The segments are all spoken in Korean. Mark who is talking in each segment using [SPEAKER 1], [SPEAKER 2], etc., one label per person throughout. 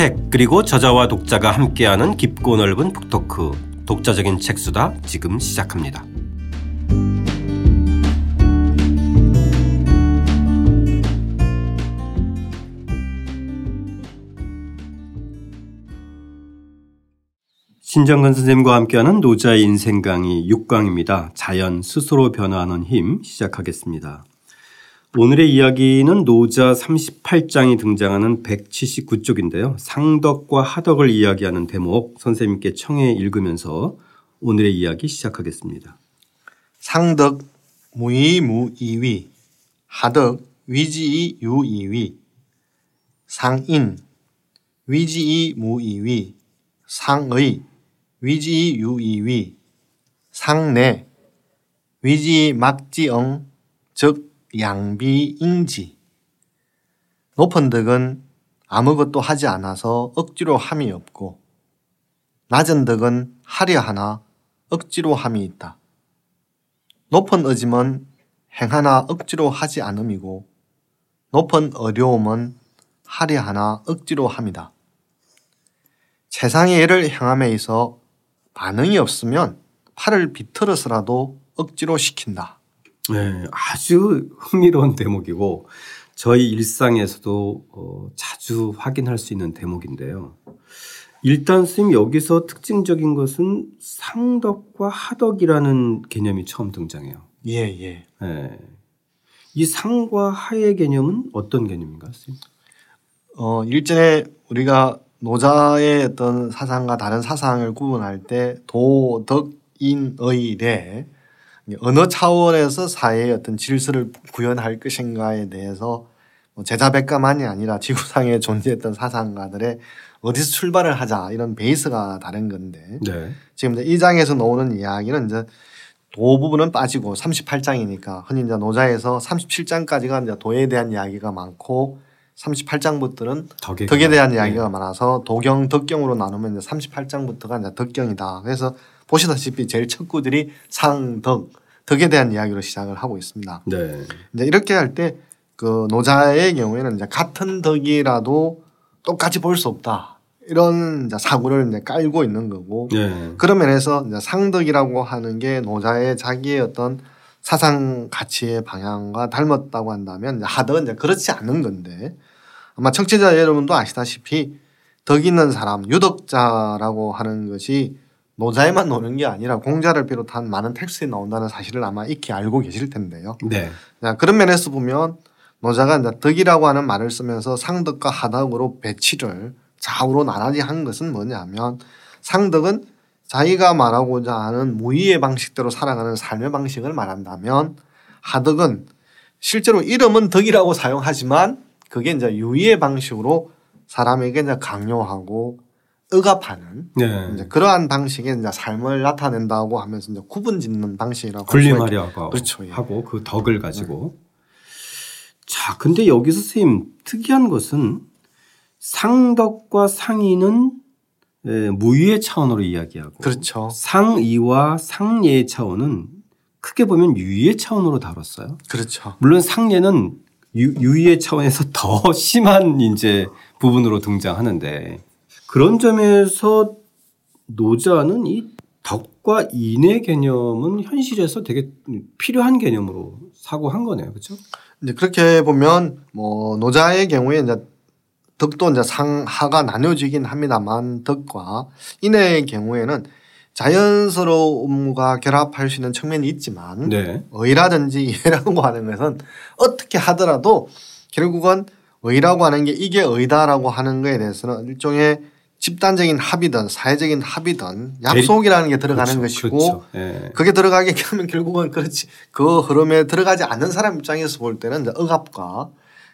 [SPEAKER 1] 책 그리고 저자와 독자가 함께하는 깊고 넓은 북토크 독자적인 책수다 지금 시작합니다. 신정근 선생님과 함께하는 노자의 인생 강의 6강입니다. 자연 스스로 변화하는 힘 시작하겠습니다. 오늘의 이야기는 노자 38장이 등장하는 179쪽인데요. 상덕과 하덕을 이야기하는 대목 선생님께 청해 읽으면서 오늘의 이야기 시작하겠습니다.
[SPEAKER 2] 상덕 무이 무이위 하덕 위지이 유이위 상인 위지이 무이위 상의 위지이 유이위 상내 위지이 막지엉 즉 양비인지 높은 덕은 아무것도 하지 않아서 억지로 함이 없고 낮은 덕은 하려 하나 억지로 함이 있다. 높은 의짐은 행하나 억지로 하지 않음이고 높은 어려움은 하려 하나 억지로 함이다. 세상의 일을 행함에 있어 반응이 없으면 팔을 비틀어서라도 억지로 시킨다.
[SPEAKER 1] 네, 아주 흥미로운 대목이고 저희 일상에서도 어, 자주 확인할 수 있는 대목인데요. 일단 스님 여기서 특징적인 것은 상덕과 하덕이라는 개념이 처음 등장해요.
[SPEAKER 2] 예, 예.
[SPEAKER 1] 네. 이 상과 하의 개념은 어떤 개념인가요, 스님?
[SPEAKER 2] 어, 일전에 우리가 노자의 어떤 사상과 다른 사상을 구분할 때 도덕인의례 어느 차원에서 사회의 어떤 질서를 구현할 것인가에 대해서 뭐 제자백가만이 아니라 지구상에 존재했던 사상가들의 어디서 출발을 하자 이런 베이스가 다른 건데 네. 지금 이제 이 장에서 나오는 이야기는 이제 도 부분은 빠지고 38장이니까 흔히 이제 노자에서 37장까지가 이제 도에 대한 이야기가 많고 38장부터는 덕에, 덕에 대한 이야기가 네. 많아서 도경 덕경으로 나누면 이제 38장부터가 이제 덕경이다. 그래서 보시다시피 제일 첫 구들이 상덕 덕에 대한 이야기로 시작을 하고 있습니다. 네. 이제 이렇게 할 때 그 노자의 경우에는 이제 같은 덕이라도 똑같이 볼 수 없다. 이런 이제 사고를 이제 깔고 있는 거고 네. 그런 면에서 이제 상덕이라고 하는 게 노자의 자기의 어떤 사상 가치의 방향과 닮았다고 한다면 하덕은 이제 그렇지 않은 건데 아마 청취자 여러분도 아시다시피 덕 있는 사람 유덕자라고 하는 것이 노자에만 나오는 게 아니라 공자를 비롯한 많은 텍스트에 나온다는 사실을 아마 익히 알고 계실 텐데요. 네. 자, 그런 면에서 보면 노자가 이제 덕이라고 하는 말을 쓰면서 상덕과 하덕으로 배치를 좌우로 나란히 한 것은 뭐냐면 상덕은 자기가 말하고자 하는 무의의 방식대로 살아가는 삶의 방식을 말한다면 하덕은 실제로 이름은 덕이라고 사용하지만 그게 이제 유의의 방식으로 사람에게 이제 강요하고 억압하는 네. 이제 그러한 방식의 이제 삶을 나타낸다고 하면서 이제 구분짓는 방식이라고
[SPEAKER 1] 군림하려고 그렇죠. 예. 하고 그 덕을 가지고 네. 자 근데 여기서 선생님 특이한 것은 상덕과 상의는 예, 무의의 차원으로 이야기하고
[SPEAKER 2] 그렇죠.
[SPEAKER 1] 상의와 상예의 차원은 크게 보면 유의의 차원으로 다뤘어요.
[SPEAKER 2] 그렇죠.
[SPEAKER 1] 물론 상예는 유, 유의의 차원에서 더 심한 이제 부분으로 등장하는데 그런 점에서 노자는 이 덕과 인의 개념은 현실에서 되게 필요한 개념으로 사고한 거네요. 그렇죠?
[SPEAKER 2] 이제 그렇게 보면 뭐 노자의 경우에 이제 덕도 이제 상하가 나뉘어지긴 합니다만 덕과 인의 경우에는 자연스러움과 결합할 수 있는 측면이 있지만 네. 의라든지 예라고 하는 것은 어떻게 하더라도 결국은 의라고 하는 게 이게 의다라고 하는 거에 대해서는 일종의 집단적인 합의든 사회적인 합의든 약속이라는 게 들어가는 그렇죠. 것이고 그렇죠. 예. 그게 들어가게 하면 결국은 그렇지 그 흐름에 들어가지 않는 사람 입장에서 볼 때는 이제 억압과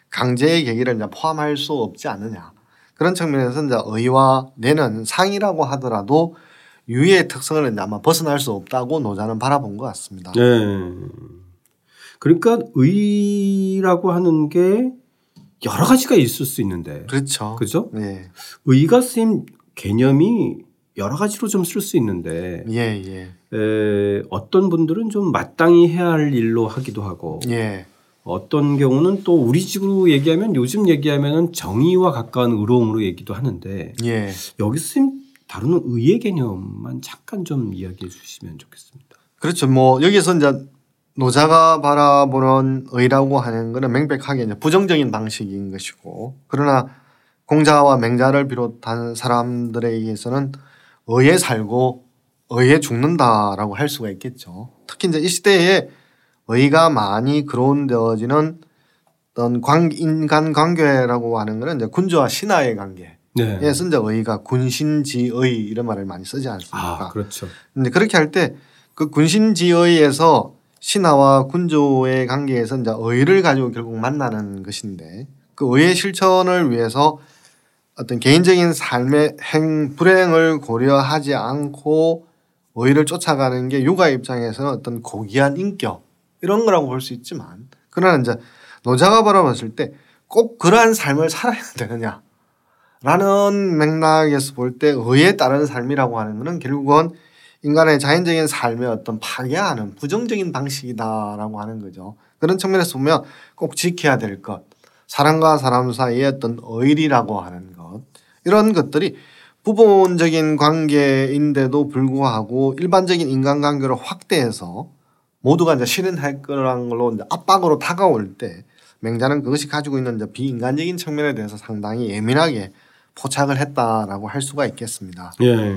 [SPEAKER 2] 강제의 계기를 이제 포함할 수 없지 않느냐 그런 측면에서 이제 의와 내는 상이라고 하더라도 유의 특성을 이제 아마 벗어날 수 없다고 노자는 바라본 것 같습니다.
[SPEAKER 1] 네. 그러니까 의라고 하는 게 여러 가지가 있을 수 있는데.
[SPEAKER 2] 그렇죠.
[SPEAKER 1] 그죠? 네. 의가 쓰임 개념이 여러 가지로 좀 쓸 수 있는데.
[SPEAKER 2] 예, 예.
[SPEAKER 1] 에, 어떤 분들은 좀 마땅히 해야 할 일로 하기도 하고. 예. 어떤 경우는 또 우리 집으로 얘기하면 요즘 얘기하면은 정의와 가까운 의로움으로 얘기도 하는데
[SPEAKER 2] 예.
[SPEAKER 1] 여기 쓰임 다루는 의의 개념만 잠깐 좀 이야기해 주시면 좋겠습니다.
[SPEAKER 2] 그렇죠. 뭐 여기서 이제 노자가 바라보는 의라고 하는 것은 명백하게 이제 부정적인 방식인 것이고 그러나 공자와 맹자를 비롯한 사람들에 의해서는 의에 살고 의에 죽는다라고 할 수가 있겠죠. 특히 이제 이 시대에 의가 많이 거론되어지는 어떤 관, 인간 관계라고 하는 것은 이제 군주와 신하의 관계.
[SPEAKER 1] 네.
[SPEAKER 2] 예, 쓴자 의가 군신지의 이런 말을 많이 쓰지 않습니까?
[SPEAKER 1] 아 그렇죠.
[SPEAKER 2] 근데 그렇게 할 때 그 군신지의에서 신하와 군주의 관계에서 이제 의를 가지고 결국 만나는 것인데 그 의의 실천을 위해서 어떤 개인적인 삶의 행 불행을 고려하지 않고 의를 쫓아가는 게 육아 입장에서는 어떤 고귀한 인격 이런 거라고 볼 수 있지만 그러나 이제 노자가 바라봤을 때 꼭 그러한 삶을 살아야 되느냐 라는 맥락에서 볼 때 의에 따른 삶이라고 하는 것은 결국은 인간의 자연적인 삶의 어떤 파괴하는 부정적인 방식이다라고 하는 거죠. 그런 측면에서 보면 꼭 지켜야 될 것, 사람과 사람 사이의 어떤 의리라고 하는 것, 이런 것들이 부분적인 관계인데도 불구하고 일반적인 인간관계를 확대해서 모두가 이제 실현할 거라는 걸로 이제 압박으로 다가올 때 맹자는 그것이 가지고 있는 이제 비인간적인 측면에 대해서 상당히 예민하게 포착을 했다라고 할 수가 있겠습니다.
[SPEAKER 1] 예.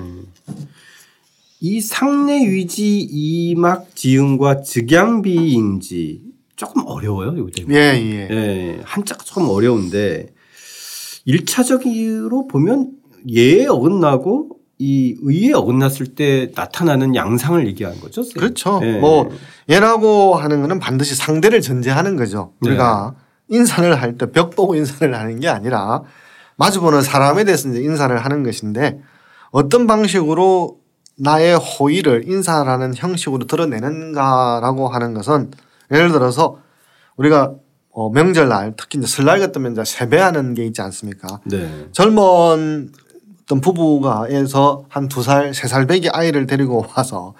[SPEAKER 1] 이 상례 위지 이막 지음과 즉양비인지 조금 어려워요, 요 대목.
[SPEAKER 2] 예, 예.
[SPEAKER 1] 예, 한자가 조금 어려운데 일차적으로 보면 예에 어긋나고 이 의에 어긋났을 때 나타나는 양상을 얘기하는 거죠. 쌤?
[SPEAKER 2] 그렇죠.
[SPEAKER 1] 예.
[SPEAKER 2] 뭐 예라고 하는 거는 반드시 상대를 전제하는 거죠. 우리가 인사를 할 때 벽 보고 인사를 하는 게 아니라 마주보는 사람에 대해서 이제 인사를 하는 것인데 어떤 방식으로 나의 호의를 인사라는 형식으로 드러내는가라고 하는 것은 예를 들어서 우리가 어, 명절날 특히 이제 설날 같으면 이제 세배하는 게 있지 않습니까?
[SPEAKER 1] 네.
[SPEAKER 2] 젊은 어떤 부부가에서 한 두 살, 세 살 배기 아이를 데리고 와서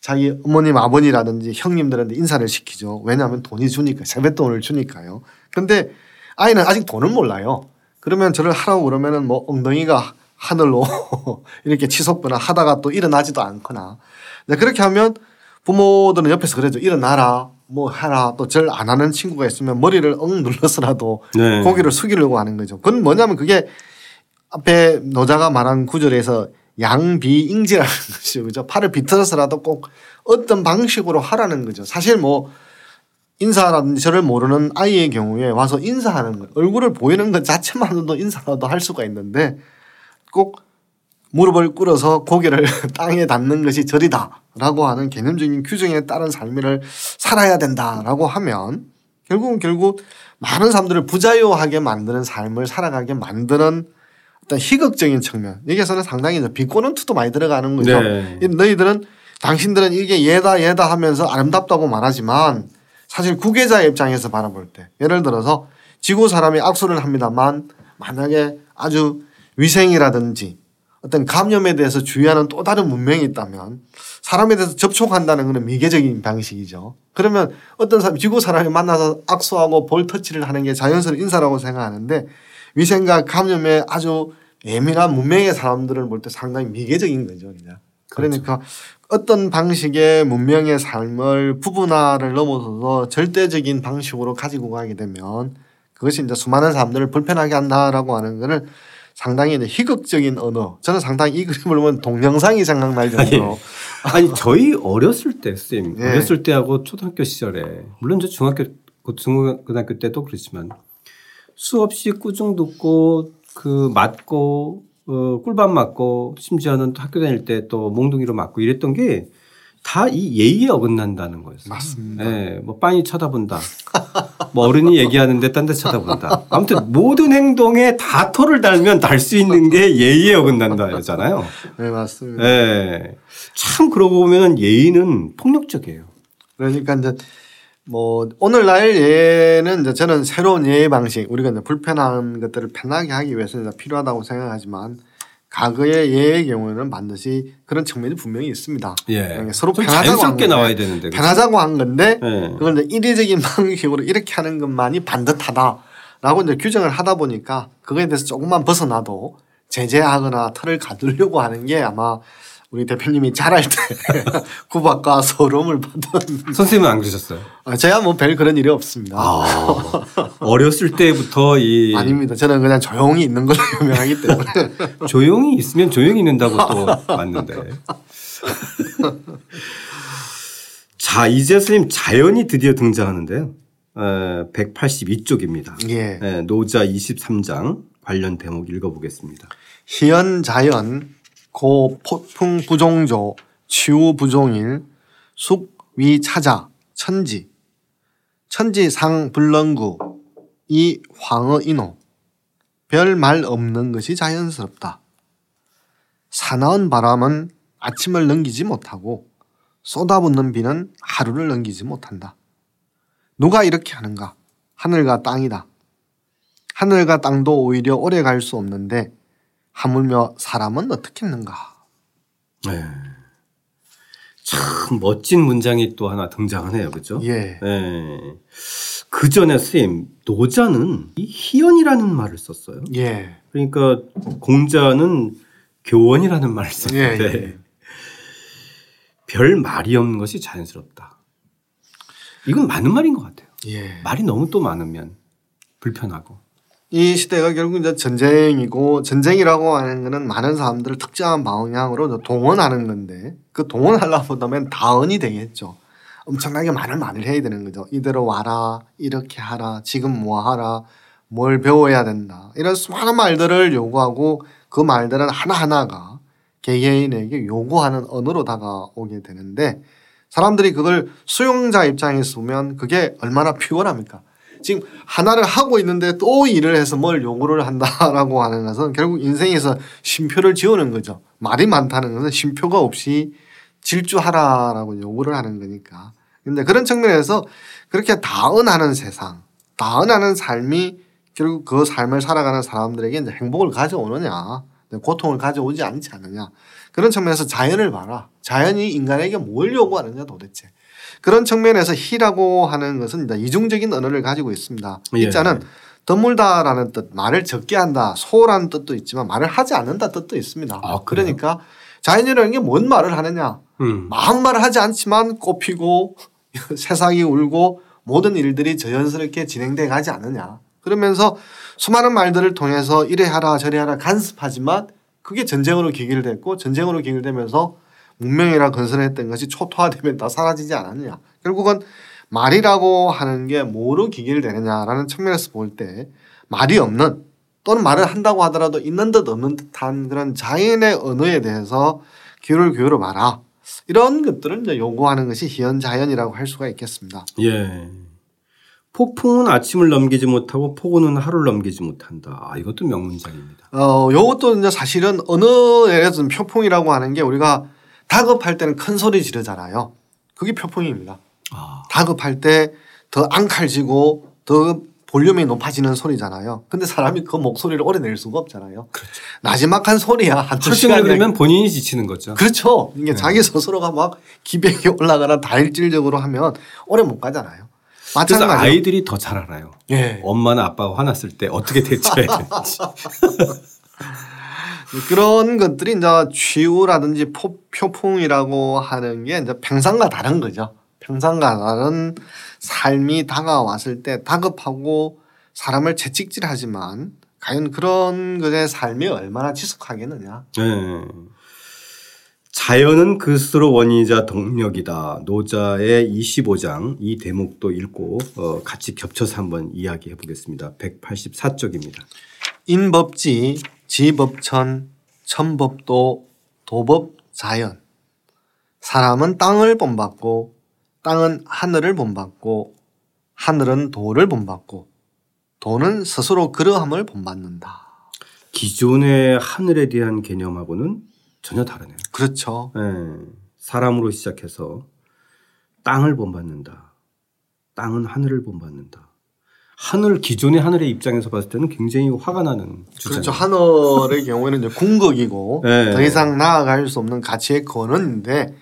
[SPEAKER 2] 자기 어머님, 아버님이라든지 형님들한테 인사를 시키죠. 왜냐하면 돈이 주니까, 세뱃돈을 주니까요. 근데 아이는 아직 돈을 몰라요. 그러면 저를 하라고 그러면은 뭐 엉덩이가 하늘로 이렇게 치솟거나 하다가 또 일어나지도 않거나 네, 그렇게 하면 부모들은 옆에서 그러죠. 일어나라. 뭐 해라. 또 절 안 하는 친구가 있으면 머리를 엉 눌러서라도
[SPEAKER 1] 네.
[SPEAKER 2] 고개를 숙이려고 하는 거죠. 그건 뭐냐면 그게 앞에 노자가 말한 구절에서 양비잉지라는 것이죠. 그죠? 팔을 비틀어서라도 꼭 어떤 방식으로 하라는 거죠. 사실 뭐 인사라든지 저를 모르는 아이의 경우에 와서 인사하는 것, 얼굴을 보이는 것 자체만으로도 인사라도 할 수가 있는데 꼭 무릎을 꿇어서 고개를 땅에 닿는 것이 절이다라고 하는 개념적인 규정에 따른 삶을 살아야 된다라고 하면 결국은 결국 많은 사람들을 부자유하게 만드는 삶을 살아가게 만드는 어떤 희극적인 측면 여기에서는 상당히 이제 비꼬는 투도 많이 들어가는 거죠.
[SPEAKER 1] 네.
[SPEAKER 2] 이 너희들은 당신들은 이게 예다 예다 하면서 아름답다고 말하지만 사실 구계자의 입장에서 바라볼 때 예를 들어서 지구 사람이 악수를 합니다만 만약에 아주 위생이라든지 어떤 감염에 대해서 주의하는 또 다른 문명이 있다면 사람에 대해서 접촉한다는 것은 미개적인 방식이죠. 그러면 어떤 사람, 지구 사람이 만나서 악수하고 볼 터치를 하는 게 자연스러운 인사라고 생각하는데 위생과 감염에 아주 예민한 문명의 사람들을 볼 때 상당히 미개적인 거죠. 그냥. 그러니까 어떤 방식의 문명의 삶을 부분화를 넘어서서 절대적인 방식으로 가지고 가게 되면 그것이 이제 수많은 사람들을 불편하게 한다라고 하는 거를 상당히 희극적인 언어. 저는 상당히 이 그림을 보면 동영상이 생각날 정도로.
[SPEAKER 1] 아니 저희 어렸을 때쌤
[SPEAKER 2] 예.
[SPEAKER 1] 어렸을 때하고 초등학교 시절에 물론 저 중학교 중고등학교 때도 그렇지만 수없이 꾸중 듣고 그 맞고 어, 꿀밤 맞고 심지어는 또 학교 다닐 때 또 몽둥이로 맞고 이랬던 게 다 이 예의에 어긋난다는 거였어요.
[SPEAKER 2] 맞습니다.
[SPEAKER 1] 예, 뭐 빤히 쳐다본다. 뭐 어른이 얘기하는데 딴 데 쳐다본다. 아무튼 모든 행동에 다 토를 달면 달 수 있는 게 예의에 어긋난다잖아요.
[SPEAKER 2] 네, 맞습니다.
[SPEAKER 1] 예. 참 그러고 보면 예의는 폭력적이에요.
[SPEAKER 2] 그러니까 이제 뭐 오늘날 예는 이제 저는 새로운 예의 방식 우리가 이제 불편한 것들을 편하게 하기 위해서 필요하다고 생각하지만 과거의 예의 경우에는 반드시 그런 측면이 분명히 있습니다.
[SPEAKER 1] 예.
[SPEAKER 2] 서로
[SPEAKER 1] 좀
[SPEAKER 2] 편하자고
[SPEAKER 1] 자연스럽게 나와야 되는데.
[SPEAKER 2] 편하자고 한 건데
[SPEAKER 1] 예.
[SPEAKER 2] 그걸 이제 이례적인 방식으로 이렇게 하는 것만이 반듯하다라고 이제 규정을 하다 보니까 그거에 대해서 조금만 벗어나도 제재하거나 틀을 가두려고 하는 게 아마 우리 대표님이 잘할 때 구박과 서러움을 받은
[SPEAKER 1] 선생님은 안 그러셨어요?
[SPEAKER 2] 아, 제가 뭐 별 그런 일이 없습니다.
[SPEAKER 1] 아, 어렸을 때부터 이
[SPEAKER 2] 아닙니다. 저는 그냥 조용히 있는 걸로 유명하기 때문에
[SPEAKER 1] 조용히 있으면 조용히 있는다고 또 맞는데. 자, 이제 스님 자연이 드디어 등장하는데요. 182쪽입니다.
[SPEAKER 2] 예.
[SPEAKER 1] 노자 23장 관련 대목 읽어보겠습니다.
[SPEAKER 2] 희연 자연 고 폭풍 부종조 치우 부종일 숙위 차자 천지 천지 상 불렁구 이 황어 인호 별 말 없는 것이 자연스럽다. 사나운 바람은 아침을 넘기지 못하고 쏟아붓는 비는 하루를 넘기지 못한다. 누가 이렇게 하는가? 하늘과 땅이다. 하늘과 땅도 오히려 오래 갈 수 없는데 하물며 사람은 어떻게 했는가?
[SPEAKER 1] 네. 참 멋진 문장이 또 하나 등장하네요. 그죠?
[SPEAKER 2] 예.
[SPEAKER 1] 네. 그 전에 선생님, 노자는 이 희연이라는 말을 썼어요.
[SPEAKER 2] 예.
[SPEAKER 1] 그러니까 공자는 교원이라는 말을 썼는데
[SPEAKER 2] 예, 예.
[SPEAKER 1] 별 말이 없는 것이 자연스럽다. 이건 맞는 말인 것 같아요.
[SPEAKER 2] 예.
[SPEAKER 1] 말이 너무 또 많으면 불편하고.
[SPEAKER 2] 이 시대가 결국 이제 전쟁이고 전쟁이라고 하는 거는 많은 사람들을 특정한 방향으로 동원하는 건데 그 동원하려고 하면 다언이 되겠죠. 엄청나게 많은 말을 해야 되는 거죠. 이대로 와라, 이렇게 하라, 지금 뭐 하라, 뭘 배워야 된다. 이런 수많은 말들을 요구하고 그 말들은 하나하나가 개개인에게 요구하는 언어로 다가오게 되는데 사람들이 그걸 수용자 입장에서 보면 그게 얼마나 피곤합니까? 지금 하나를 하고 있는데 또 일을 해서 뭘 요구를 한다라고 하는 것은 결국 인생에서 쉼표를 지우는 거죠. 말이 많다는 것은 쉼표가 없이 질주하라라고 요구를 하는 거니까. 근데 그런 측면에서 그렇게 다은하는 세상, 다은하는 삶이 결국 그 삶을 살아가는 사람들에게 이제 행복을 가져오느냐, 고통을 가져오지 않지 않느냐. 그런 측면에서 자연을 봐라. 자연이 인간에게 뭘 요구하느냐 도대체. 그런 측면에서 희라고 하는 것은 이중적인 언어를 가지고 있습니다.
[SPEAKER 1] 예.
[SPEAKER 2] 이자는 드물다라는 뜻, 말을 적게 한다, 소홀한 뜻도 있지만 말을 하지 않는다 뜻도 있습니다.
[SPEAKER 1] 아?
[SPEAKER 2] 그러니까 자연이라는 게 뭔 말을 하느냐.
[SPEAKER 1] 음.
[SPEAKER 2] 마음 말을 하지 않지만 꽃피고 세상이 울고 모든 일들이 자연스럽게 진행돼 가지 않느냐. 그러면서 수많은 말들을 통해서 이래 하라 저래 하라 간섭하지만 그게 전쟁으로 기결됐고 전쟁으로 기결되면서 문명이라 건설했던 것이 초토화되면 다 사라지지 않았느냐. 결국은 말이라고 하는 게 뭐로 기결되느냐라는 측면에서 볼 때 말이 없는 또는 말을 한다고 하더라도 있는 듯 없는 듯한 그런 자연의 언어에 대해서 귀를 기울여 봐라. 이런 것들을 이제 요구하는 것이 희연자연이라고 할 수가 있겠습니다.
[SPEAKER 1] 예. 폭풍은 아침을 넘기지 못하고 폭우는 하루를 넘기지 못한다. 아, 이것도 명문장입니다.
[SPEAKER 2] 어, 요것도 이제 사실은 언어에 대해서는 표풍이라고 하는 게 우리가 다급할 때는 큰 소리 지르잖아요. 그게 표풍입니다.
[SPEAKER 1] 아,
[SPEAKER 2] 다급할 때 더 앙칼지고 더 볼륨이 높아지는 소리잖아요. 근데 사람이 그 목소리를 오래 낼 수가 없잖아요. 나지막한 소리야. 한두 시간
[SPEAKER 1] 그러면 본인이 지치는 거죠.
[SPEAKER 2] 그렇죠. 이게
[SPEAKER 1] 네.
[SPEAKER 2] 자기 스스로가 막 기백이 올라가나 다일질적으로 하면 오래 못 가잖아요. 마찬가지로.
[SPEAKER 1] 아이들이 더 잘 알아요.
[SPEAKER 2] 예.
[SPEAKER 1] 엄마나 아빠가 화났을 때 어떻게 대처해야 되는지.
[SPEAKER 2] 그런 것들이 이제 취우라든지 포, 표풍이라고 하는 게 이제 평상과 다른 거죠. 평상과 다른 삶이 다가왔을 때 다급하고 사람을 채찍질하지만 과연 그런 것의 삶이 얼마나 지속하겠느냐.
[SPEAKER 1] 네. 자연은 그 스스로 원인이자 동력이다. 노자의 25장 이 대목도 읽고 어, 같이 겹쳐서 한번 이야기해 보겠습니다. 184쪽입니다.
[SPEAKER 2] 인법지, 지법천, 천법도, 도법, 자연. 사람은 땅을 본받고 땅은 하늘을 본받고 하늘은 도를 본받고 도는 스스로 그러함을 본받는다.
[SPEAKER 1] 기존의 하늘에 대한 개념하고는 전혀 다르네요.
[SPEAKER 2] 그렇죠.
[SPEAKER 1] 네. 사람으로 시작해서 땅을 본받는다. 땅은 하늘을 본받는다. 하늘 기존의 하늘의 입장에서 봤을 때는 굉장히 화가 나는 주장.
[SPEAKER 2] 그렇죠. 하늘의 경우에는 이제 궁극이고
[SPEAKER 1] 네.
[SPEAKER 2] 더 이상 나아갈 수 없는 가치의 근원인데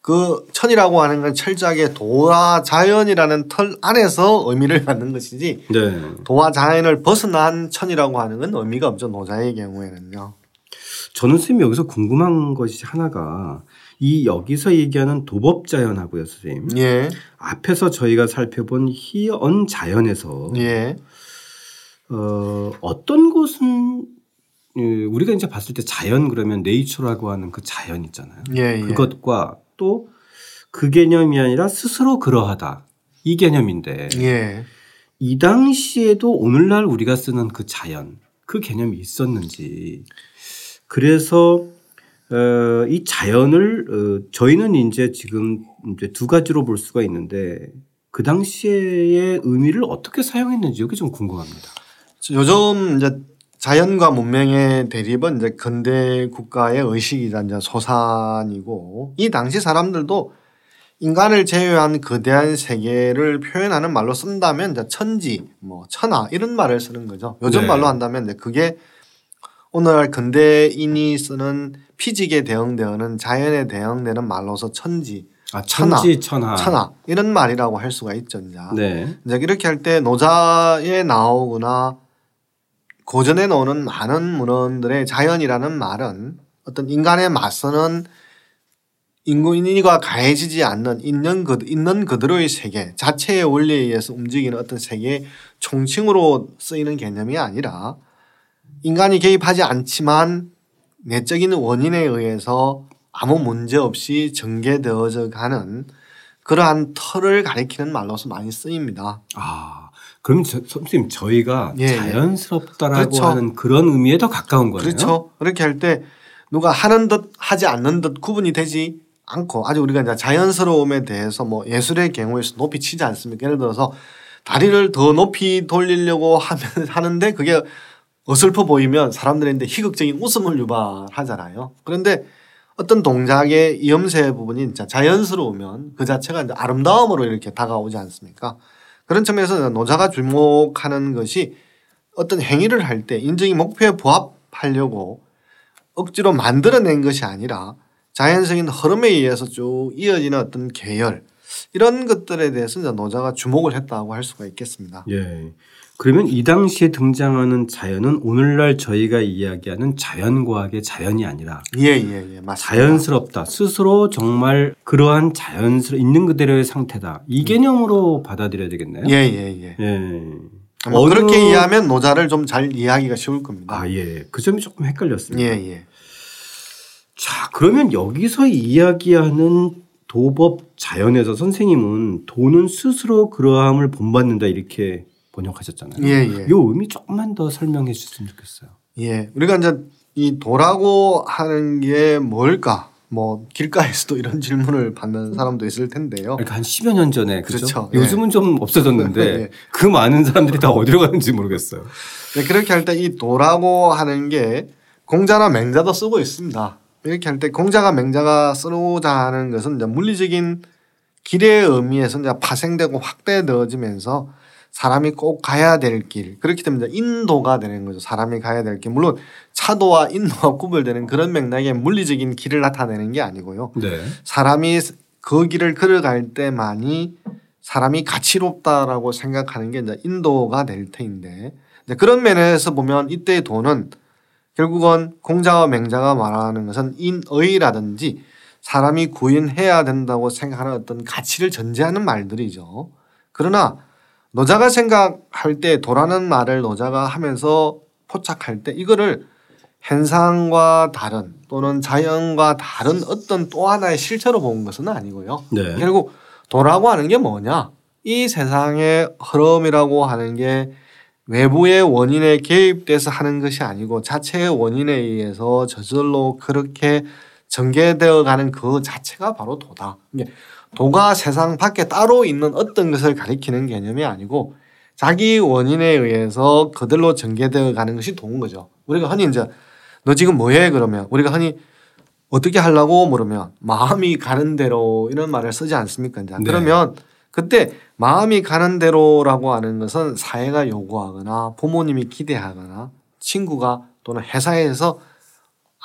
[SPEAKER 2] 그 천이라고 하는 건 철저하게 도와 자연이라는 틀 안에서 의미를 갖는 것이지
[SPEAKER 1] 네.
[SPEAKER 2] 도와 자연을 벗어난 천이라고 하는 건 의미가 없죠. 노자의 경우에는요.
[SPEAKER 1] 저는 선생님 여기서 궁금한 것이 하나가 이 여기서 얘기하는 도법 자연하고요, 선생님.
[SPEAKER 2] 예.
[SPEAKER 1] 앞에서 저희가 살펴본 희언 자연에서
[SPEAKER 2] 예.
[SPEAKER 1] 어, 어떤 것은 예, 우리가 이제 봤을 때 자연 그러면 네이처라고 하는 그 자연 있잖아요.
[SPEAKER 2] 예. 예.
[SPEAKER 1] 그것과 또 그 개념이 아니라 스스로 그러하다 이 개념인데
[SPEAKER 2] 예.
[SPEAKER 1] 이 당시에도 오늘날 우리가 쓰는 그 자연 그 개념이 있었는지 그래서 어, 이 자연을 어, 저희는 이제 지금 이제 두 가지로 볼 수가 있는데 그 당시의 의미를 어떻게 사용했는지 이게 좀 궁금합니다.
[SPEAKER 2] 요즘 이제 자연과 문명의 대립은 이제 근대 국가의 의식이자 이제 소산이고 이 당시 사람들도 인간을 제외한 거대한 세계를 표현하는 말로 쓴다면 이제 천지, 뭐 천하 이런 말을 쓰는 거죠. 요즘
[SPEAKER 1] 네.
[SPEAKER 2] 말로 한다면 이제 그게 오늘날 근대인이 쓰는 피직에 대응되는 자연에 대응되는 말로서 천지,
[SPEAKER 1] 아
[SPEAKER 2] 천하,
[SPEAKER 1] 천지 천하.
[SPEAKER 2] 천하 이런 말이라고 할 수가 있죠. 이제.
[SPEAKER 1] 네.
[SPEAKER 2] 이제 이렇게 할 때 노자에 나오거나 고전에 나오는 많은 문헌들의 자연이라는 말은 어떤 인간에 맞서는 인구인과 가해지지 않는 있는 그 있는 그대로의 세계 자체의 원리에 의해서 움직이는 어떤 세계의 총칭으로 쓰이는 개념이 아니라 인간이 개입하지 않지만 내적인 원인에 의해서 아무 문제 없이 전개되어져 가는 그러한 틀을 가리키는 말로서 많이 쓰입니다.
[SPEAKER 1] 아 그럼 저, 선생님 저희가
[SPEAKER 2] 예, 예.
[SPEAKER 1] 자연스럽다라고
[SPEAKER 2] 그렇죠.
[SPEAKER 1] 하는 그런 의미에 더 가까운 거네요.
[SPEAKER 2] 그렇죠. 그렇게 할 때 누가 하는 듯 하지 않는 듯 구분이 되지 않고 아주 우리가 이제 자연스러움에 대해서 뭐 예술의 경우에서 높이 치지 않습니까? 예를 들어서 다리를 더 높이 돌리려고 하면 하는데 그게 어설퍼 보이면 사람들인데 희극적인 웃음을 유발하잖아요. 그런데 어떤 동작의 이염새 부분이 진짜 자연스러우면 그 자체가 이제 아름다움으로 이렇게 다가오지 않습니까? 그런 측면에서 노자가 주목하는 것이 어떤 행위를 할 때 인정이 목표에 부합하려고 억지로 만들어낸 것이 아니라 자연적인 흐름에 의해서 쭉 이어지는 어떤 계열 이런 것들에 대해서 이제 노자가 주목을 했다고 할 수가 있겠습니다.
[SPEAKER 1] 예. 그러면 이 당시에 등장하는 자연은 오늘날 저희가 이야기하는 자연과학의 자연이 아니라
[SPEAKER 2] 예 예 예 맞습니다.
[SPEAKER 1] 자연스럽다. 스스로 정말 그러한 자연스러 있는 그대로의 상태다. 이 개념으로 받아들여야 되겠네요.
[SPEAKER 2] 예 예 예.
[SPEAKER 1] 예.
[SPEAKER 2] 뭐
[SPEAKER 1] 어느-
[SPEAKER 2] 그렇게 이해하면 노자를 좀 잘 이해하기가 쉬울 겁니다.
[SPEAKER 1] 아 예. 그 점이 조금 헷갈렸습니다.
[SPEAKER 2] 예 예.
[SPEAKER 1] 자, 그러면 여기서 이야기하는 도법 자연에서 선생님은 도는 스스로 그러함을 본받는다 이렇게 번역하셨잖아요.
[SPEAKER 2] 예 예.
[SPEAKER 1] 요 의미 조금만 더 설명해 주셨으면 좋겠어요.
[SPEAKER 2] 예. 우리가 이제 이 도라고 하는 게 뭘까? 뭐 길가에서도 이런 질문을 받는 사람도 있을 텐데요.
[SPEAKER 1] 그러니까 한 10여 년 전에 그렇죠.
[SPEAKER 2] 그렇죠. 예.
[SPEAKER 1] 요즘은 좀 없어졌는데
[SPEAKER 2] 예.
[SPEAKER 1] 그 많은 사람들이 다 어디로 가는지 모르겠어요.
[SPEAKER 2] 네, 그렇게 할 때 이 도라고 하는 게 공자나 맹자도 쓰고 있습니다. 이렇게 할 때 공자가 맹자가 쓰고자 하는 것은 이제 물리적인 길의 의미에서 이제 파생되고 확대되어지면서 사람이 꼭 가야 될 길. 그렇기 때문에 인도가 되는 거죠. 사람이 가야 될 길. 물론 차도와 인도가 구별되는 그런 맥락의 물리적인 길을 나타내는 게 아니고요.
[SPEAKER 1] 네.
[SPEAKER 2] 사람이 그 길을 걸어갈 때만이 사람이 가치롭다라고 생각하는 게 이제 인도가 될 테인데 그런 면에서 보면 이때의 도는 결국은 공자와 맹자가 말하는 것은 인의라든지 사람이 구인해야 된다고 생각하는 어떤 가치를 전제하는 말들이죠. 그러나 노자가 생각할 때 도라는 말을 노자가 하면서 포착할 때 이거를 현상과 다른 또는 자연과 다른 어떤 또 하나의 실체로 본 것은 아니고요.
[SPEAKER 1] 네.
[SPEAKER 2] 결국 도라고 하는 게 뭐냐? 이 세상의 흐름이라고 하는 게 외부의 원인에 개입돼서 하는 것이 아니고 자체의 원인에 의해서 저절로 그렇게 전개되어 가는 그 자체가 바로 도다. 이게 도가 세상 밖에 따로 있는 어떤 것을 가리키는 개념이 아니고 자기 원인에 의해서 그들로 전개되어 가는 것이 도인 거죠. 우리가 흔히 이제 너 지금 뭐해 그러면 우리가 흔히 어떻게 하려고 물으면 마음이 가는 대로 이런 말을 쓰지 않습니까? 이제
[SPEAKER 1] 네.
[SPEAKER 2] 그러면 그때 마음이 가는 대로라고 하는 것은 사회가 요구하거나 부모님이 기대하거나 친구가 또는 회사에서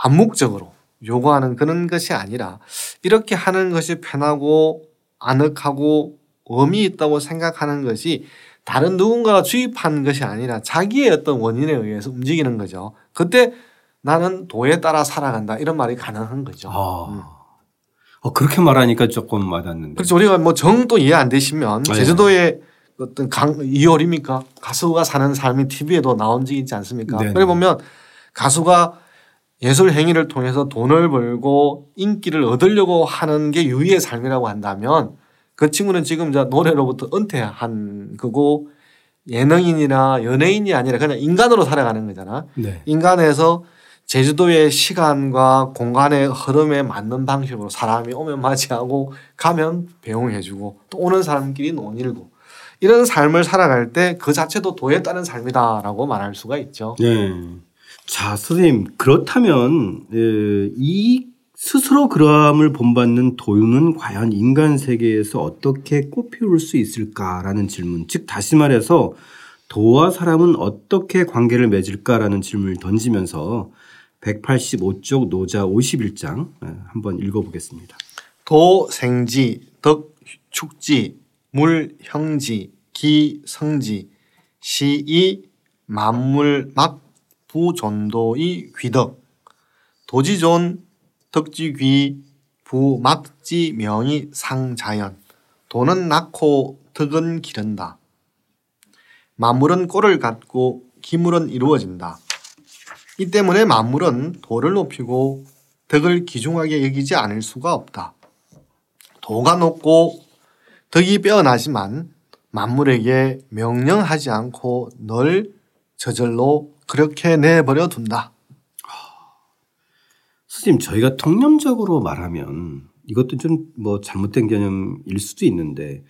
[SPEAKER 2] 암묵적으로 요구하는 그런 것이 아니라 이렇게 하는 것이 편하고 아늑하고 의미 있다고 생각하는 것이 다른 누군가가 주입한 것이 아니라 자기의 어떤 원인에 의해서 움직이는 거죠. 그때 나는 도에 따라 살아간다 이런 말이 가능한 거죠.
[SPEAKER 1] 아.
[SPEAKER 2] 음.
[SPEAKER 1] 어, 그렇게 말하니까 조금 와닿는데.
[SPEAKER 2] 그렇죠. 우리가 뭐 정도 이해 안 되시면
[SPEAKER 1] 네.
[SPEAKER 2] 제주도에 어떤 강 이월입니까 가수가 사는 삶이 TV에도 나온 적이 있지 않습니까? 그래 보면 가수가 예술 행위를 통해서 돈을 벌고 인기를 얻으려고 하는 게 유의의 삶이라고 한다면 그 친구는 지금 이제 노래로부터 은퇴한 거고 예능인이나 연예인이 아니라 그냥 인간으로 살아가는 거잖아.
[SPEAKER 1] 네.
[SPEAKER 2] 인간에서 제주도의 시간과 공간의 흐름에 맞는 방식으로 사람이 오면 맞이하고 가면 배웅해주고 또 오는 사람끼리 논일고 이런 삶을 살아갈 때 그 자체도 도에 따른 삶이다라고 말할 수가 있죠.
[SPEAKER 1] 네. 자, 선생님, 그렇다면, 에, 이 스스로 그러함을 본받는 도유는 과연 인간 세계에서 어떻게 꽃피울 수 있을까라는 질문. 즉, 다시 말해서 도와 사람은 어떻게 관계를 맺을까라는 질문을 던지면서 185쪽 노자 51장 한번 읽어보겠습니다.
[SPEAKER 2] 도 생지, 덕 축지, 물 형지, 기 성지, 시이 만물 막 부존도의 귀덕, 도지존 덕지귀 부막지 명이 상자연, 도는 낳고 덕은 기른다. 만물은 꼴을 갖고 기물은 이루어진다. 이 때문에 만물은 도를 높이고 덕을 귀중하게 여기지 않을 수가 없다. 도가 높고 덕이 빼어나지만 만물에게 명령하지 않고 늘 저절로 그렇게 내버려 둔다.
[SPEAKER 1] 선생님, 저희가 통념적으로 말하면 이것도 좀 뭐 잘못된 개념일 수도 있는데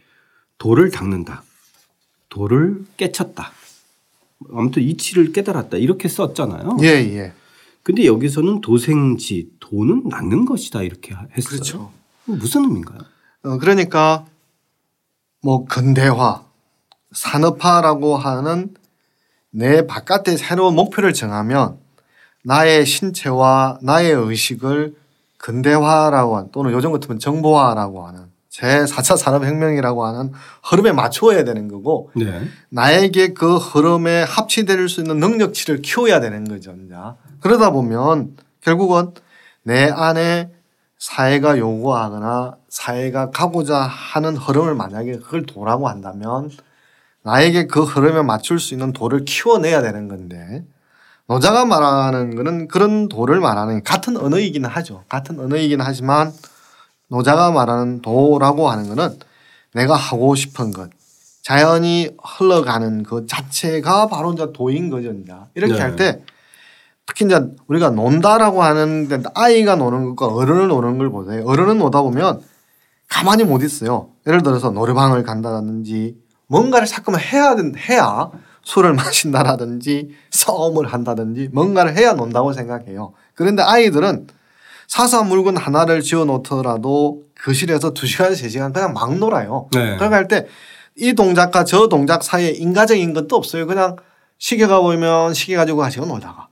[SPEAKER 1] 돌을 닦는다. 돌을 깨쳤다. 아무튼 이치를 깨달았다. 이렇게 썼잖아요.
[SPEAKER 2] 예, 예.
[SPEAKER 1] 근데 여기서는 도생지, 도는 낫는 것이다. 이렇게 했어요.
[SPEAKER 2] 그렇죠.
[SPEAKER 1] 무슨 의미인가요?
[SPEAKER 2] 어, 그러니까 뭐 근대화, 산업화라고 하는 내 바깥의 새로운 목표를 정하면 나의 신체와 나의 의식을 근대화라고 하는 또는 요즘 같으면 정보화라고 하는 제4차 산업혁명이라고 하는 흐름에 맞추어야 되는 거고
[SPEAKER 1] 네.
[SPEAKER 2] 나에게 그 흐름에 합치될 수 있는 능력치를 키워야 되는 거죠. 이제. 그러다 보면 결국은 내 안에 사회가 요구하거나 사회가 가고자 하는 흐름을 만약에 그걸 도라고 한다면 나에게 그 흐름에 맞출 수 있는 도를 키워내야 되는 건데 노자가 말하는 거는 그런 도를 말하는 같은 언어이기는 하죠. 같은 언어이기는 하지만 노자가 말하는 도라고 하는 거는 내가 하고 싶은 것, 자연이 흘러가는 그 자체가 바로 이제 도인 거죠. 이제. 이렇게
[SPEAKER 1] 네.
[SPEAKER 2] 할때 특히 이제 우리가 논다라고 하는데 아이가 노는 것과 어른을 노는 걸 보세요. 어른은 노다 보면 가만히 못 있어요. 예를 들어서 노래방을 간다든지 뭔가를 자꾸만 해야 된 해야 술을 마신다라든지 싸움을 한다든지 뭔가를 해야 논다고 생각해요. 그런데 아이들은 사소한 물건 하나를 지어 놓더라도 교실에서 두 시간, 세 시간 그냥 막 놀아요.
[SPEAKER 1] 네.
[SPEAKER 2] 그러니까 할 때 이 동작과 저 동작 사이에 인과적인 것도 없어요. 그냥 시계가 보이면 시계 가지고 가시고 놀다가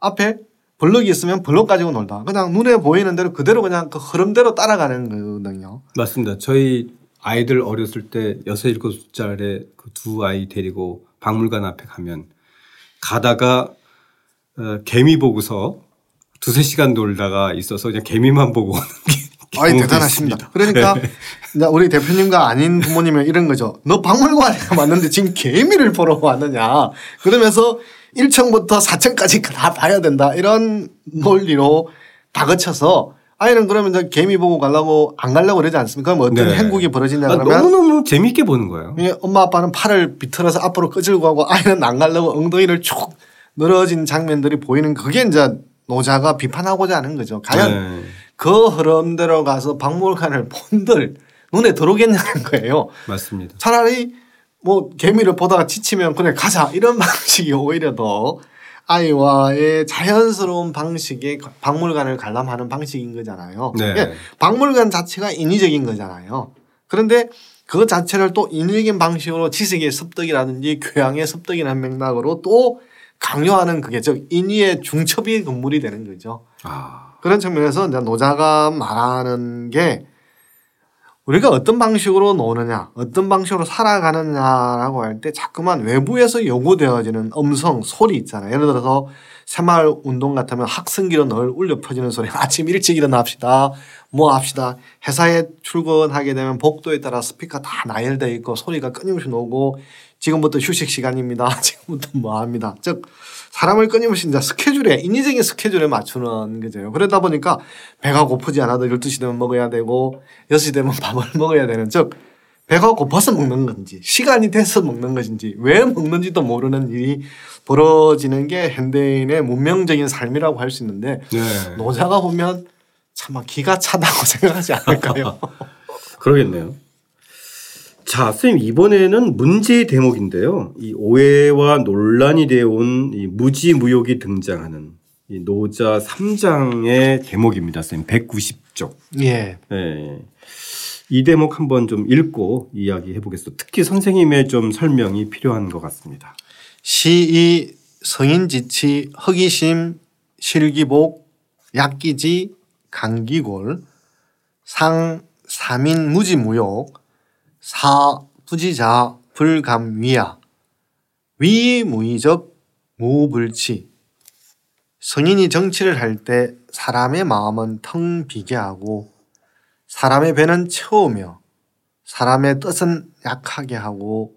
[SPEAKER 2] 앞에 블럭이 있으면 블럭 가지고 놀다가 그냥 눈에 보이는 대로 그대로 그냥 그 흐름대로 따라가는 거거든요.
[SPEAKER 1] 맞습니다. 저희 아이들 어렸을 때 여섯 일곱 살에 그 두 아이 데리고 박물관 앞에 가면 가다가 어, 개미 보고서 두세 시간 놀다가 있어서 그냥 개미만 보고 오는 게
[SPEAKER 2] 아이 대단하십니다.
[SPEAKER 1] 있습니다.
[SPEAKER 2] 그러니까
[SPEAKER 1] 네.
[SPEAKER 2] 우리 대표님과 아닌 부모님은 이런 거죠. 너 박물관에 왔는데 지금 개미를 보러 왔느냐. 그러면서 1층부터 4층까지 다 봐야 된다. 이런 논리로 다그쳐서 아이는 그러면 이제 개미 보고 가려고 안 가려고 그러지 않습니까? 그럼 어떤
[SPEAKER 1] 네.
[SPEAKER 2] 행국이 벌어지냐
[SPEAKER 1] 아,
[SPEAKER 2] 그러면
[SPEAKER 1] 너무너무 재밌게 보는 거예요.
[SPEAKER 2] 이 엄마 아빠는 팔을 비틀어서 앞으로 끄질고 하고 아이는 안 가려고 엉덩이를 쭉 늘어진 장면들이 보이는 그게 이제 노자가 비판하고자 하는 거죠. 과연
[SPEAKER 1] 네.
[SPEAKER 2] 그 흐름대로 가서 박물관을 본들 눈에 들어오겠냐는 거예요.
[SPEAKER 1] 맞습니다.
[SPEAKER 2] 차라리 뭐 개미를 보다가 지치면 그래 가자 이런 방식이 오히려 더 아이와의 자연스러운 방식의 박물관을 관람하는 방식인 거잖아요.
[SPEAKER 1] 네.
[SPEAKER 2] 예, 박물관 자체가 인위적인 거잖아요. 그런데 그 자체를 또 인위적인 방식으로 지식의 습득이라든지 교양의 습득이라는 맥락으로 또 강요하는 그게 즉 인위의 중첩이 건물이 되는 거죠.
[SPEAKER 1] 아.
[SPEAKER 2] 그런 측면에서 이제 노자가 말하는 게 우리가 어떤 방식으로 노느냐, 어떤 방식으로 살아가느냐라고 할 때 자꾸만 외부에서 요구되어지는 음성, 소리 있잖아요. 예를 들어서 새마을 운동 같으면 학승기로 늘 울려 퍼지는 소리. 아침 일찍 일어납시다. 뭐 합시다. 회사에 출근하게 되면 복도에 따라 스피커 다 나열되어 있고 소리가 끊임없이 나오고 지금부터 휴식 시간입니다. 지금부터 뭐 합니다. 즉 사람을 끊임없이 이제 스케줄에 인위적인 스케줄에 맞추는 거죠. 그러다 보니까 배가 고프지 않아도 12시 되면 먹어야 되고 6시 되면 밥을 먹어야 되는 즉 배가 고파서 먹는 건지 시간이 돼서 먹는 것인지 왜 먹는지도 모르는 일이 벌어지는 게 현대인의 문명적인 삶이라고 할 수 있는데
[SPEAKER 1] 네.
[SPEAKER 2] 노자가 보면 참 기가 차다고 생각하지 않을까요?
[SPEAKER 1] 그러겠네요. 자, 선생님 이번에는 문제의 대목인데요. 이 오해와 논란이 되어온 이 무지무욕이 등장하는 이 노자 3장의 대목입니다. 선생님 190쪽.
[SPEAKER 2] 예.
[SPEAKER 1] 네. 이 대목 한번 좀 읽고 이야기해 보겠습니다. 특히 선생님의 좀 설명이 필요한 것 같습니다.
[SPEAKER 2] 시이 성인지치 허기심 실기복 약기지 강기골 상 삼인 무지무욕 사 부지자 불감위야 위무의적 무불치 성인이 정치를 할 때 사람의 마음은 텅 비게 하고 사람의 배는 채우며 사람의 뜻은 약하게 하고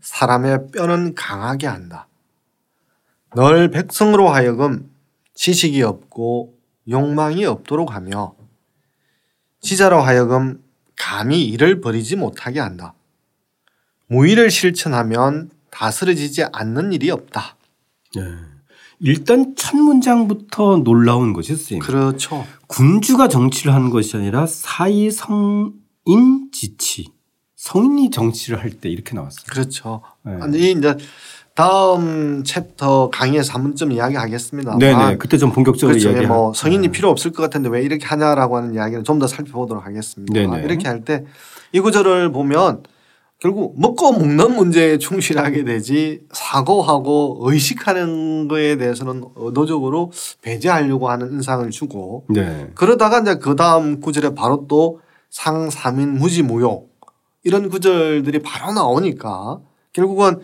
[SPEAKER 2] 사람의 뼈는 강하게 한다. 널 백성으로 하여금 지식이 없고 욕망이 없도록 하며 지자로 하여금 감히 일을 버리지 못하게 한다. 무의를 실천하면 다스려지지 않는 일이 없다.
[SPEAKER 1] 네. 일단 첫 문장부터 놀라운 것이 선생님.
[SPEAKER 2] 그렇죠.
[SPEAKER 1] 군주가 정치를 하는 것이 아니라 사이 성인 지치. 성인이 정치를 할 때 이렇게 나왔어요.
[SPEAKER 2] 그렇죠.
[SPEAKER 1] 네.
[SPEAKER 2] 이 이제 다음 챕터 강의에서 한 번쯤 이야기하겠습니다.
[SPEAKER 1] 네네. 그때 좀 본격적으로
[SPEAKER 2] 그렇죠.
[SPEAKER 1] 이야기.
[SPEAKER 2] 뭐 성인이 필요 없을 것 같은데 왜 이렇게 하냐라고 하는 이야기를 좀더 살펴보도록 하겠습니다.
[SPEAKER 1] 네네.
[SPEAKER 2] 이렇게 할 때 이 구절을 보면 결국 먹고 먹는 문제에 충실하게 되지 사고하고 의식하는 거에 대해서는 의도적으로 배제하려고 하는 인상을 주고
[SPEAKER 1] 네.
[SPEAKER 2] 그러다가 이제 그 다음 구절에 바로 또 상삼인 무지무욕 이런 구절들이 바로 나오니까 결국은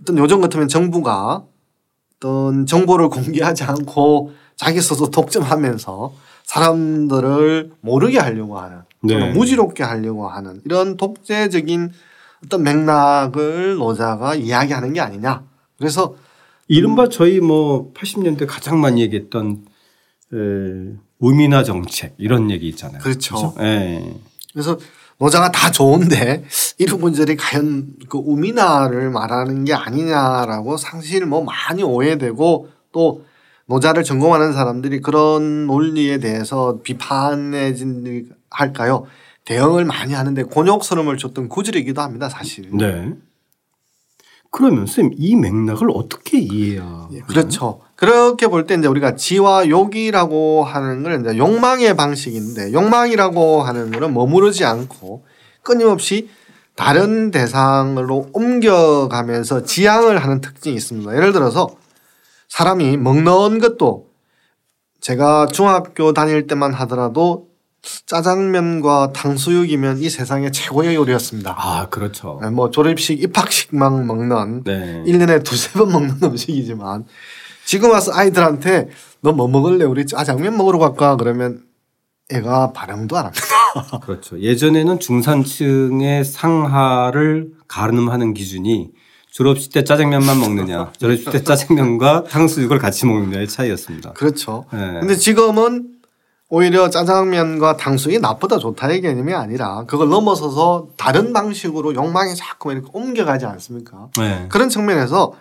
[SPEAKER 2] 어떤 요즘 같으면 정부가 어떤 정보를 공개하지 않고 자기 스스로 독점하면서 사람들을 모르게 하려고 하는
[SPEAKER 1] 네.
[SPEAKER 2] 무지롭게 하려고 하는 이런 독재적인 어떤 맥락을 노자가 이야기하는 게 아니냐. 그래서
[SPEAKER 1] 이른바 저희 뭐 80년대 가장 많이 얘기했던 에, 우미나 정책 이런 얘기 있잖아요.
[SPEAKER 2] 그렇죠.
[SPEAKER 1] 예.
[SPEAKER 2] 그래서 노자가 다 좋은데 이런 문제들이 과연 그 우미나를 말하는 게 아니냐라고 사실 뭐 많이 오해되고 또 노자를 전공하는 사람들이 그런 논리에 대해서 비판해진 할까요? 대응을 많이 하는데 곤욕스러움을 줬던 구절이기도 합니다, 사실.
[SPEAKER 1] 네. 그러면 선생님 이 맥락을 어떻게 이해해야?
[SPEAKER 2] 예, 그렇죠. 그렇게 볼 때 이제 우리가 지와 욕이라고 하는 걸 이제 욕망의 방식인데 욕망이라고 하는 거는 머무르지 않고 끊임없이 다른 대상으로 옮겨가면서 지향을 하는 특징이 있습니다. 예를 들어서 사람이 먹는 것도 제가 중학교 다닐 때만 하더라도 짜장면과 탕수육이면 이 세상의 최고의 요리였습니다.
[SPEAKER 1] 아 그렇죠.
[SPEAKER 2] 뭐 졸업식, 입학식만 먹는
[SPEAKER 1] 네.
[SPEAKER 2] 1년에 두세 번 먹는 음식이지만 지금 와서 아이들한테 너 뭐 먹을래? 우리 짜장면 먹으러 갈까? 그러면 애가 반응도 안 합니다.
[SPEAKER 1] 그렇죠. 예전에는 중산층의 상하를 가늠하는 기준이 졸업식 때 짜장면만 먹느냐, 졸업식 때 짜장면과 탕수육을 같이 먹느냐의 차이였습니다.
[SPEAKER 2] 그렇죠.
[SPEAKER 1] 네.
[SPEAKER 2] 근데 지금은 오히려 짜장면과 탕수육이 나쁘다 좋다의 개념이 아니라 그걸 넘어서서 다른 방식으로 욕망이 자꾸 이렇게 옮겨가지 않습니까?
[SPEAKER 1] 네.
[SPEAKER 2] 그런 측면에서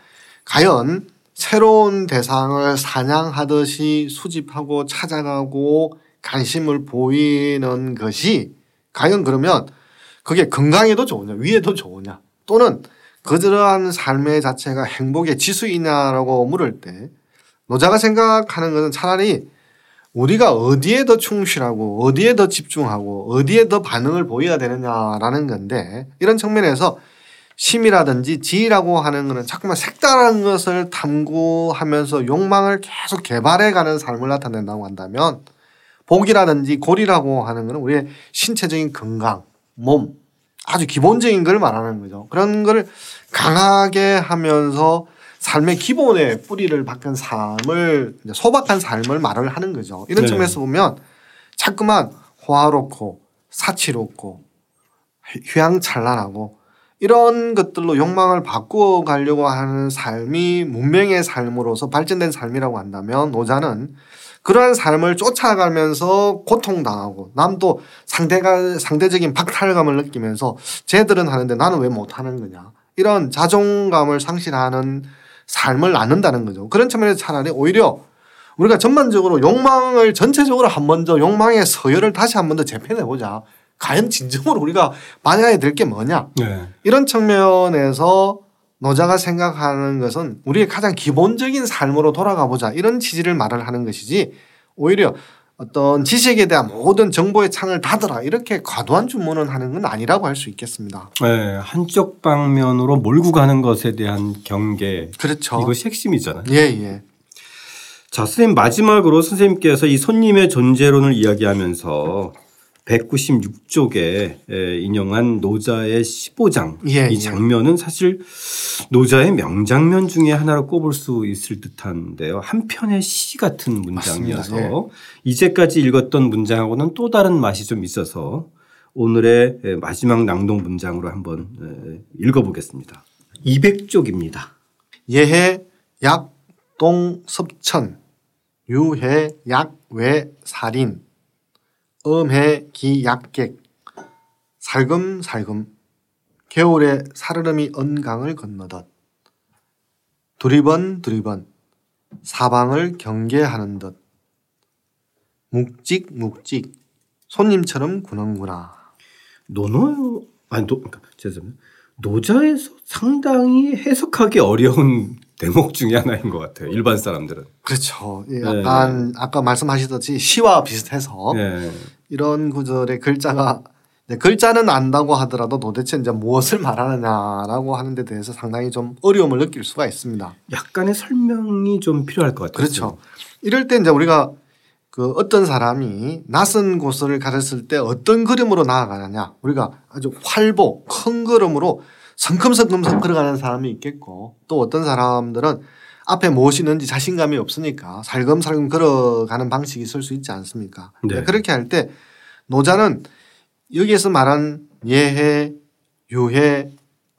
[SPEAKER 2] 과연 새로운 대상을 사냥하듯이 수집하고 찾아가고 관심을 보이는 것이 과연 그러면 그게 건강에도 좋으냐 위에도 좋으냐 또는 그러한 삶의 자체가 행복의 지수이냐라고 물을 때 노자가 생각하는 것은 차라리 우리가 어디에 더 충실하고 어디에 더 집중하고 어디에 더 반응을 보여야 되느냐라는 건데 이런 측면에서 심이라든지 지라고 하는 것은 자꾸만 색다른 것을 탐구하면서 욕망을 계속 개발해가는 삶을 나타낸다고 한다면 복이라든지 골이라고 하는 것은 우리의 신체적인 건강, 몸 아주 기본적인 걸 말하는 거죠. 그런 걸 강하게 하면서 삶의 기본의 뿌리를 박은 삶을 소박한 삶을 말을 하는 거죠. 이런 네. 측면에서 보면 자꾸만 호화롭고 사치롭고 휘황찬란하고 이런 것들로 욕망을 바꾸어 가려고 하는 삶이 문명의 삶으로서 발전된 삶이라고 한다면 노자는 그러한 삶을 쫓아가면서 고통당하고 남도 상대가 상대적인 박탈감을 느끼면서 쟤들은 하는데 나는 왜 못하는 거냐 이런 자존감을 상실하는 삶을 낳는다는 거죠. 그런 측면에서 차라리 오히려 우리가 전반적으로 욕망을 전체적으로 한 번 더 욕망의 서열을 다시 한 번 더 재편해 보자. 과연 진정으로 우리가 만약에 될 게 뭐냐. 네. 이런 측면에서 노자가 생각하는 것은 우리의 가장 기본적인 삶으로 돌아가 보자. 이런 취지를 말을 하는 것이지 오히려 어떤 지식에 대한 모든 정보의 창을 닫으라 이렇게 과도한 주문을 하는 건 아니라고 할 수 있겠습니다.
[SPEAKER 1] 네, 한쪽 방면으로 몰고 가는 것에 대한 경계.
[SPEAKER 2] 그렇죠.
[SPEAKER 1] 이것이 핵심이잖아요.
[SPEAKER 2] 예, 예.
[SPEAKER 1] 자, 선생님 마지막으로 선생님께서 이 손님의 존재론을 이야기하면서 196쪽에 인용한 노자의 15장 예, 이 예. 장면은 예. 사실 노자의 명장면 중에 하나로 꼽을 수 있을 듯한데요. 한 편의 시 같은 문장이어서 예. 이제까지 읽었던 문장하고는 또 다른 맛이 좀 있어서 오늘의 마지막 낭독 문장으로 한번 읽어보겠습니다. 200쪽입니다.
[SPEAKER 2] 예해 약동 섭천 유해 약외 살인 음해 기약객 살금살금 겨울에 살얼음이 언강을 건너듯 두리번 두리번 사방을 경계하는 듯 묵직 묵직 손님처럼 구는구나.
[SPEAKER 1] 노노 아니 노 그러니까 죄송합니다. 노자에서 상당히 해석하기 어려운 대목 중에 하나인 것 같아요. 일반 사람들은.
[SPEAKER 2] 그렇죠. 예, 네. 약간 네. 아까 말씀하시듯이 시와 비슷해서 네. 이런 구절의 글자가 글자는 안다고 하더라도 도대체 이제 무엇을 말하느냐라고 하는 데 대해서 상당히 좀 어려움을 느낄 수가 있습니다.
[SPEAKER 1] 약간의 설명이 좀 필요할 것 같아요.
[SPEAKER 2] 그렇죠. 이럴 때 이제 우리가 그 어떤 사람이 낯선 곳을 가렸을 때 어떤 그림으로 나아가느냐 우리가 아주 활보 큰 걸음으로 성큼성큼 걸어가는 사람이 있겠고 또 어떤 사람들은 앞에 무엇이 있는지 자신감이 없으니까 살금살금 걸어가는 방식이 있을 수 있지 않습니까? 네. 그렇게 할 때 노자는 여기에서 말한 예해, 유해,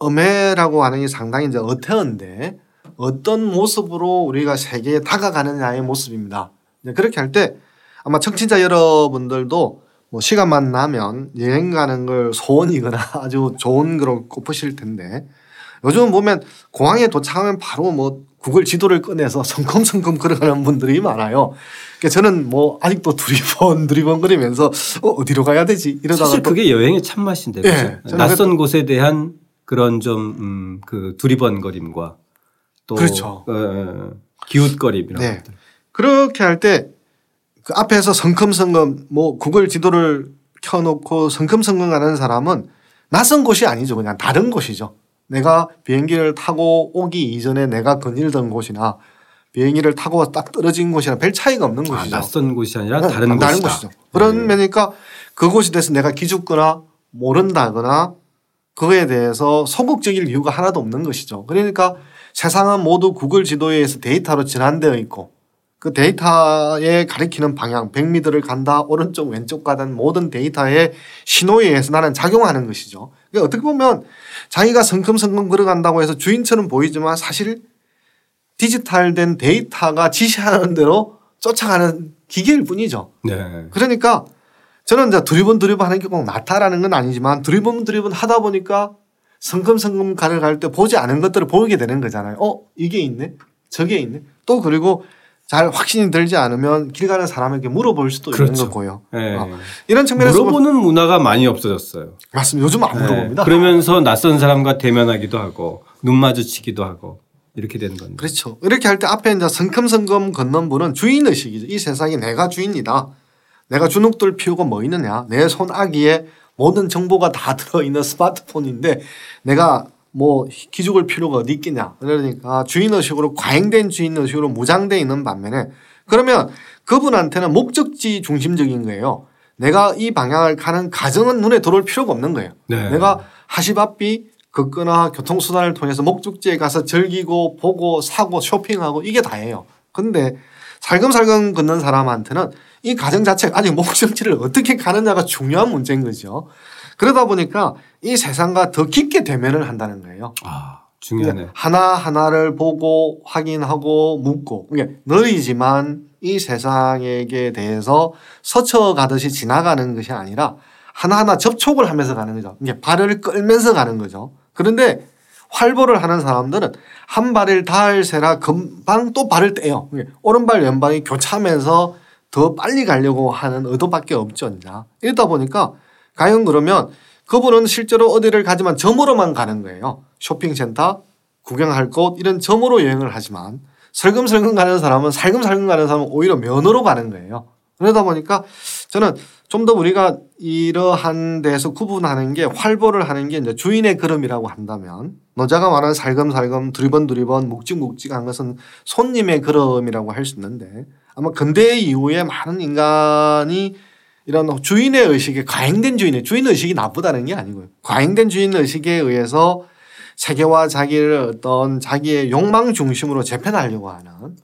[SPEAKER 2] 음해라고 하는 게 상당히 이제 어태어인데 어떤 모습으로 우리가 세계에 다가가느냐의 모습입니다. 그렇게 할 때 아마 청취자 여러분들도 뭐 시간만 나면 여행 가는 걸 소원이거나 아주 좋은 거로 꼽으실 텐데 요즘 보면 공항에 도착하면 바로 뭐 구글 지도를 꺼내서 성큼성큼 걸어가는 분들이 많아요. 그러니까 저는 뭐 아직도 두리번 두리번 거리면서 어, 어디로 가야 되지 이러다가
[SPEAKER 1] 사실 그게 여행의 참맛인데 네. 낯선 곳에 대한 그런 좀그 음, 그 두리번거림과 또
[SPEAKER 2] 그렇죠. 어,
[SPEAKER 1] 어 기웃거림 이런
[SPEAKER 2] 네. 것들. 그렇게 할 때 그 앞에서 성큼성큼 뭐 구글 지도를 켜놓고 성큼성큼 가는 사람은 낯선 곳이 아니죠. 그냥 다른 곳이죠. 내가 비행기를 타고 오기 이전에 내가 거닐던 곳이나 비행기를 타고 딱 떨어진 곳이랑 별 차이가 없는 아, 곳이죠.
[SPEAKER 1] 낯선 곳이 아니라 네, 다른, 다른 곳이죠.
[SPEAKER 2] 그런 네. 면이니까 그곳에 대해서 내가 기죽거나 모른다거나 그거에 대해서 소극적일 이유가 하나도 없는 것이죠. 그러니까 세상은 모두 구글 지도에 의해서 데이터로 전환되어 있고 그 데이터에 가리키는 방향, 100미터를 간다, 오른쪽, 왼쪽 가든 모든 데이터의 신호에 의해서 나는 작용하는 것이죠. 그러니까 어떻게 보면 자기가 성큼성큼 걸어간다고 해서 주인처럼 보이지만 사실 디지털된 데이터가 지시하는 대로 쫓아가는 기계일 뿐이죠. 네. 그러니까 저는 이제 두리번 두리번 하는 게 꼭 나타라는 건 아니지만 두리번 두리번 하다 보니까 성큼성큼 가를 갈 때 보지 않은 것들을 보이게 되는 거잖아요. 어, 이게 있네? 저게 있네? 또 그리고 잘 확신이 들지 않으면 길 가는 사람에게 물어볼 수도 그렇죠. 있는 거고요. 네. 어. 이런 측면에서
[SPEAKER 1] 물어보는 문화가 많이 없어졌어요.
[SPEAKER 2] 맞습니다. 요즘 안 네. 물어봅니다.
[SPEAKER 1] 그러면서 낯선 사람과 대면하기도 하고 눈 마주치기도 하고 이렇게 되는 건데.
[SPEAKER 2] 그렇죠. 이렇게 할 때 앞에 이제 성큼성큼 걷는 분은 주인 의식이죠. 이 세상에 내가 주인이다. 내가 주눅들 피우고 뭐 있느냐. 내 손아귀에 모든 정보가 다 들어있는 스마트폰인데 내가 뭐 기죽을 필요가 어디 있겠냐. 그러니까 주인 의식으로 과잉된 주인 의식으로 무장돼 있는 반면에 그러면 그분한테는 목적지 중심적인 거예요. 내가 이 방향을 가는 가정은 눈에 들어올 필요가 없는 거예요.
[SPEAKER 1] 네.
[SPEAKER 2] 내가 하시바삐 걷거나 교통수단을 통해서 목적지에 가서 즐기고 보고 사고 쇼핑하고 이게 다예요. 근데 살금살금 걷는 사람한테는 이 가정 자체가 아직 목적지를 어떻게 가느냐가 중요한 문제인 거죠. 그러다 보니까 이 세상과 더 깊게 대면을 한다는 거예요.
[SPEAKER 1] 아 중요하네.
[SPEAKER 2] 하나 하나를 보고 확인하고 묻고 이게 너희지만 이 세상에게 대해서 스쳐가듯이 지나가는 것이 아니라 하나하나 접촉을 하면서 가는 거죠. 이게 발을 끌면서 가는 거죠. 그런데 활보를 하는 사람들은 한 발을 닿을 새라 금방 또 발을 떼요. 오른발 왼발이 교차하면서 더 빨리 가려고 하는 의도밖에 없죠. 이제. 이러다 보니까 과연 그러면 그분은 실제로 어디를 가지만 점으로만 가는 거예요. 쇼핑센터, 구경할 곳 이런 점으로 여행을 하지만 설금설금 가는 사람은 살금살금 가는 사람은 오히려 면으로 가는 거예요. 그러다 보니까 저는 좀 더 우리가 이러한 데서 구분하는 게 활보를 하는 게 이제 주인의 걸음이라고 한다면 노자가 말하는 살금살금 두리번두리번 묵직묵직한 것은 손님의 걸음이라고 할 수 있는데 아마 근대 이후에 많은 인간이 이런 주인의 의식에 과잉된 주인의 주인 의식이 나쁘다는 게 아니고요. 과잉된 주인 의식에 의해서 세계와 자기를 어떤 자기의 욕망 중심으로 재편하려고 하는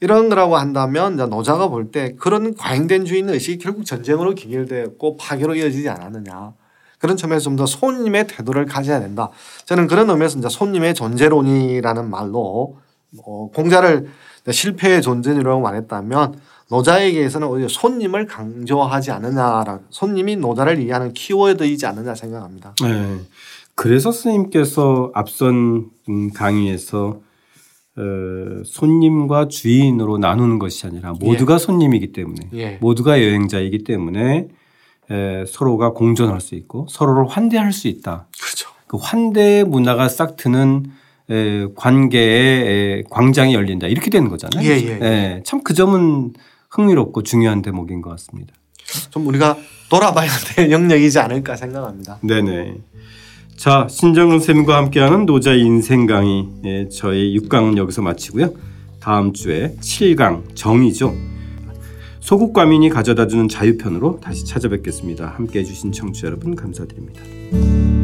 [SPEAKER 2] 이런 거라고 한다면 노자가 볼 때 그런 과잉된 주인 의식이 결국 전쟁으로 기결되었고 파괴로 이어지지 않았느냐. 그런 점에서 좀 더 손님의 태도를 가져야 된다. 저는 그런 의미에서 이제 손님의 존재론이라는 말로 뭐 공자를 실패의 존재라고 말했다면 노자에게서는 오히려 손님을 강조하지 않느냐라 손님이 노자를 이해하는 키워드이지 않느냐 생각합니다.
[SPEAKER 1] 네. 그래서 스님께서 앞선 음, 강의에서 어, 손님과 주인으로 나누는 것이 아니라 모두가 예. 손님이기 때문에 예. 모두가 여행자이기 때문에 에, 서로가 공존할 수 있고 서로를 환대할 수 있다.
[SPEAKER 2] 그렇죠.
[SPEAKER 1] 그 환대 문화가 싹 트는 에, 관계의 에, 광장이 열린다 이렇게 되는 거잖아요.
[SPEAKER 2] 예, 예, 예.
[SPEAKER 1] 참그 점은 흥미롭고 중요한 대목인 것 같습니다.
[SPEAKER 2] 좀 우리가 돌아봐야 될 영역이지 않을까 생각합니다.
[SPEAKER 1] 네네. 자, 신정은 쌤과 함께하는 노자 인생 강의 예, 저희 6강은 여기서 마치고요. 다음 주에 7강 정의죠. 소국 과민이 가져다주는 자유편으로 다시 찾아뵙겠습니다. 함께해 주신 청취자 여러분 감사드립니다.